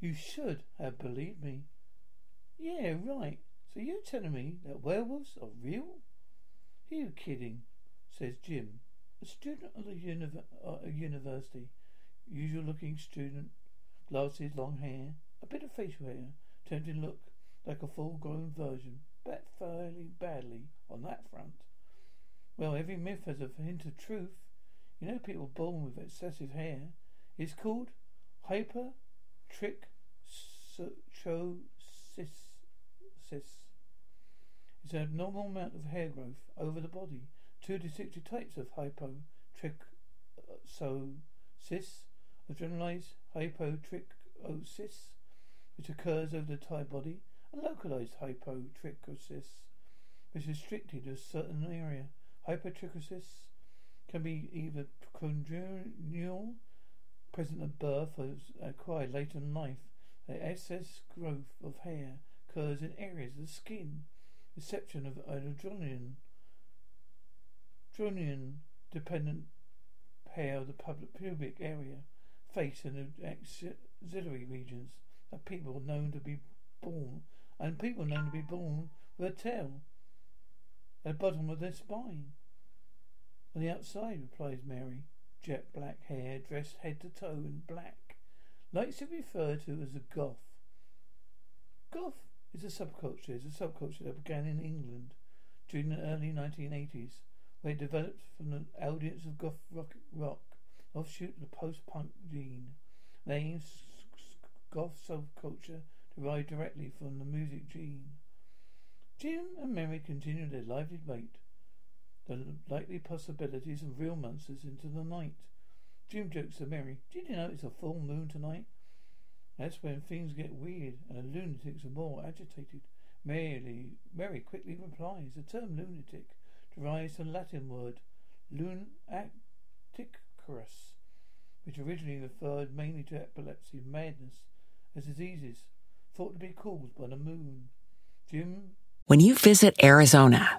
You should have believed me. Yeah, right. So you're telling me that werewolves are real? Who you kidding? says Jim, a student of the univ- uh, university. Usual looking student, glasses, long hair, a bit of facial hair, tempting to look like a full grown version, but fairly badly on that front. Well, every myth has a hint of truth. You know, people born with excessive hair. It's called hypertrichosis. It's an abnormal amount of hair growth over the body. Two distinctive types of hypotrichosis, generalized hypotrichosis, which occurs over the entire body, and localized hypotrichosis, which is restricted to a certain area. Hypotrichosis can be either congenital, present at birth, or acquired uh, later in life. The excess growth of hair occurs in areas of the skin, reception of adrenaline, adrenaline dependent hair of the pubic area, face, and axillary regions of people known to be born, and people known to be born with a tail at the bottom of their spine. On the outside, replies Mary. Jet black hair, dressed head to toe in black. Likes to be referred to as a goth. Goth is a subculture. It's a subculture that began in England during the early 1980s, where it developed from the audience of goth rock, rock offshoot of the post-punk gene. Name goth subculture derived directly from the music gene. Jim and Mary continue their lively debate the likely possibilities of real monsters into the night. Jim jokes to Mary, Did you know it's a full moon tonight? That's when things get weird and the lunatics are more agitated. Mary, Mary quickly replies, the term lunatic derives from the Latin word lunaticus, which originally referred mainly to epilepsy and madness as diseases thought to be caused by the moon. Jim. When you visit Arizona,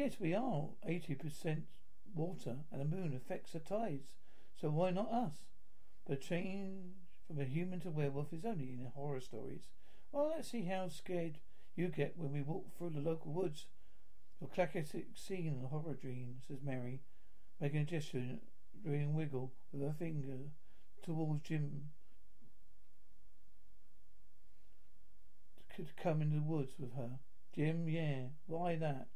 Yes, we are 80% water, and the moon affects the tides, so why not us? But change from a human to werewolf is only in horror stories. Well, let's see how scared you get when we walk through the local woods. Your classic scene in a horror dream, says Mary, making a gesture, doing wiggle with her finger towards Jim. Could come in the woods with her. Jim, yeah, why that?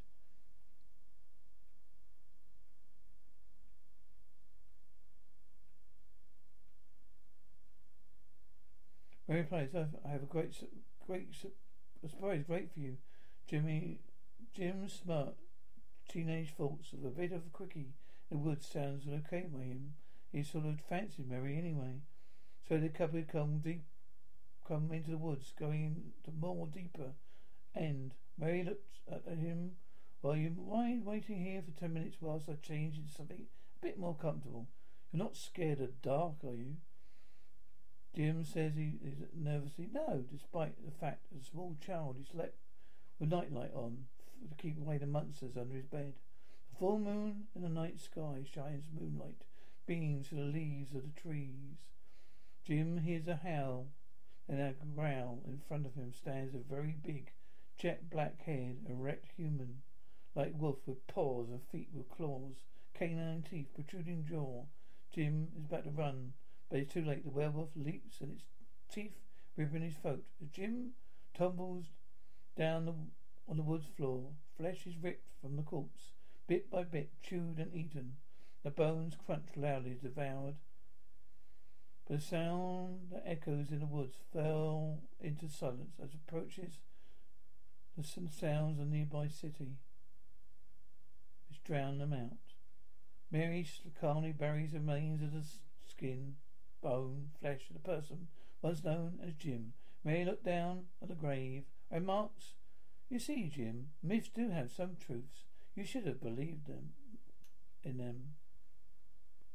Very pleased. I have a great, great surprise. Great for you, Jimmy. Jim Smart. Teenage thoughts of a bit of a quickie in the woods sounds okay by him. He sort of fancied Mary anyway. So the couple come deep, come into the woods, going to more deeper end. Mary looked at him. Well, you mind waiting here for ten minutes whilst I change into something a bit more comfortable? You're not scared of dark, are you? Jim says he is nervously no, despite the fact a small child he slept with nightlight on to keep away the monsters under his bed. The full moon in the night sky shines moonlight beams through the leaves of the trees. Jim hears a howl and a growl. In front of him stands a very big, jet black haired, erect human, like wolf with paws and feet with claws, canine teeth, protruding jaw. Jim is about to run but it's too late. The werewolf leaps and its teeth ripping his throat. Jim tumbles down the, on the woods floor, flesh is ripped from the corpse, bit by bit, chewed and eaten. The bones crunch loudly, devoured. But the sound that echoes in the woods fell into silence as approaches the sounds of nearby city, which drown them out. Mary calmly buries the remains of the skin bone, flesh of the person once known as Jim. Mary looked down at the grave remarks, You see, Jim, myths do have some truths. You should have believed them in them.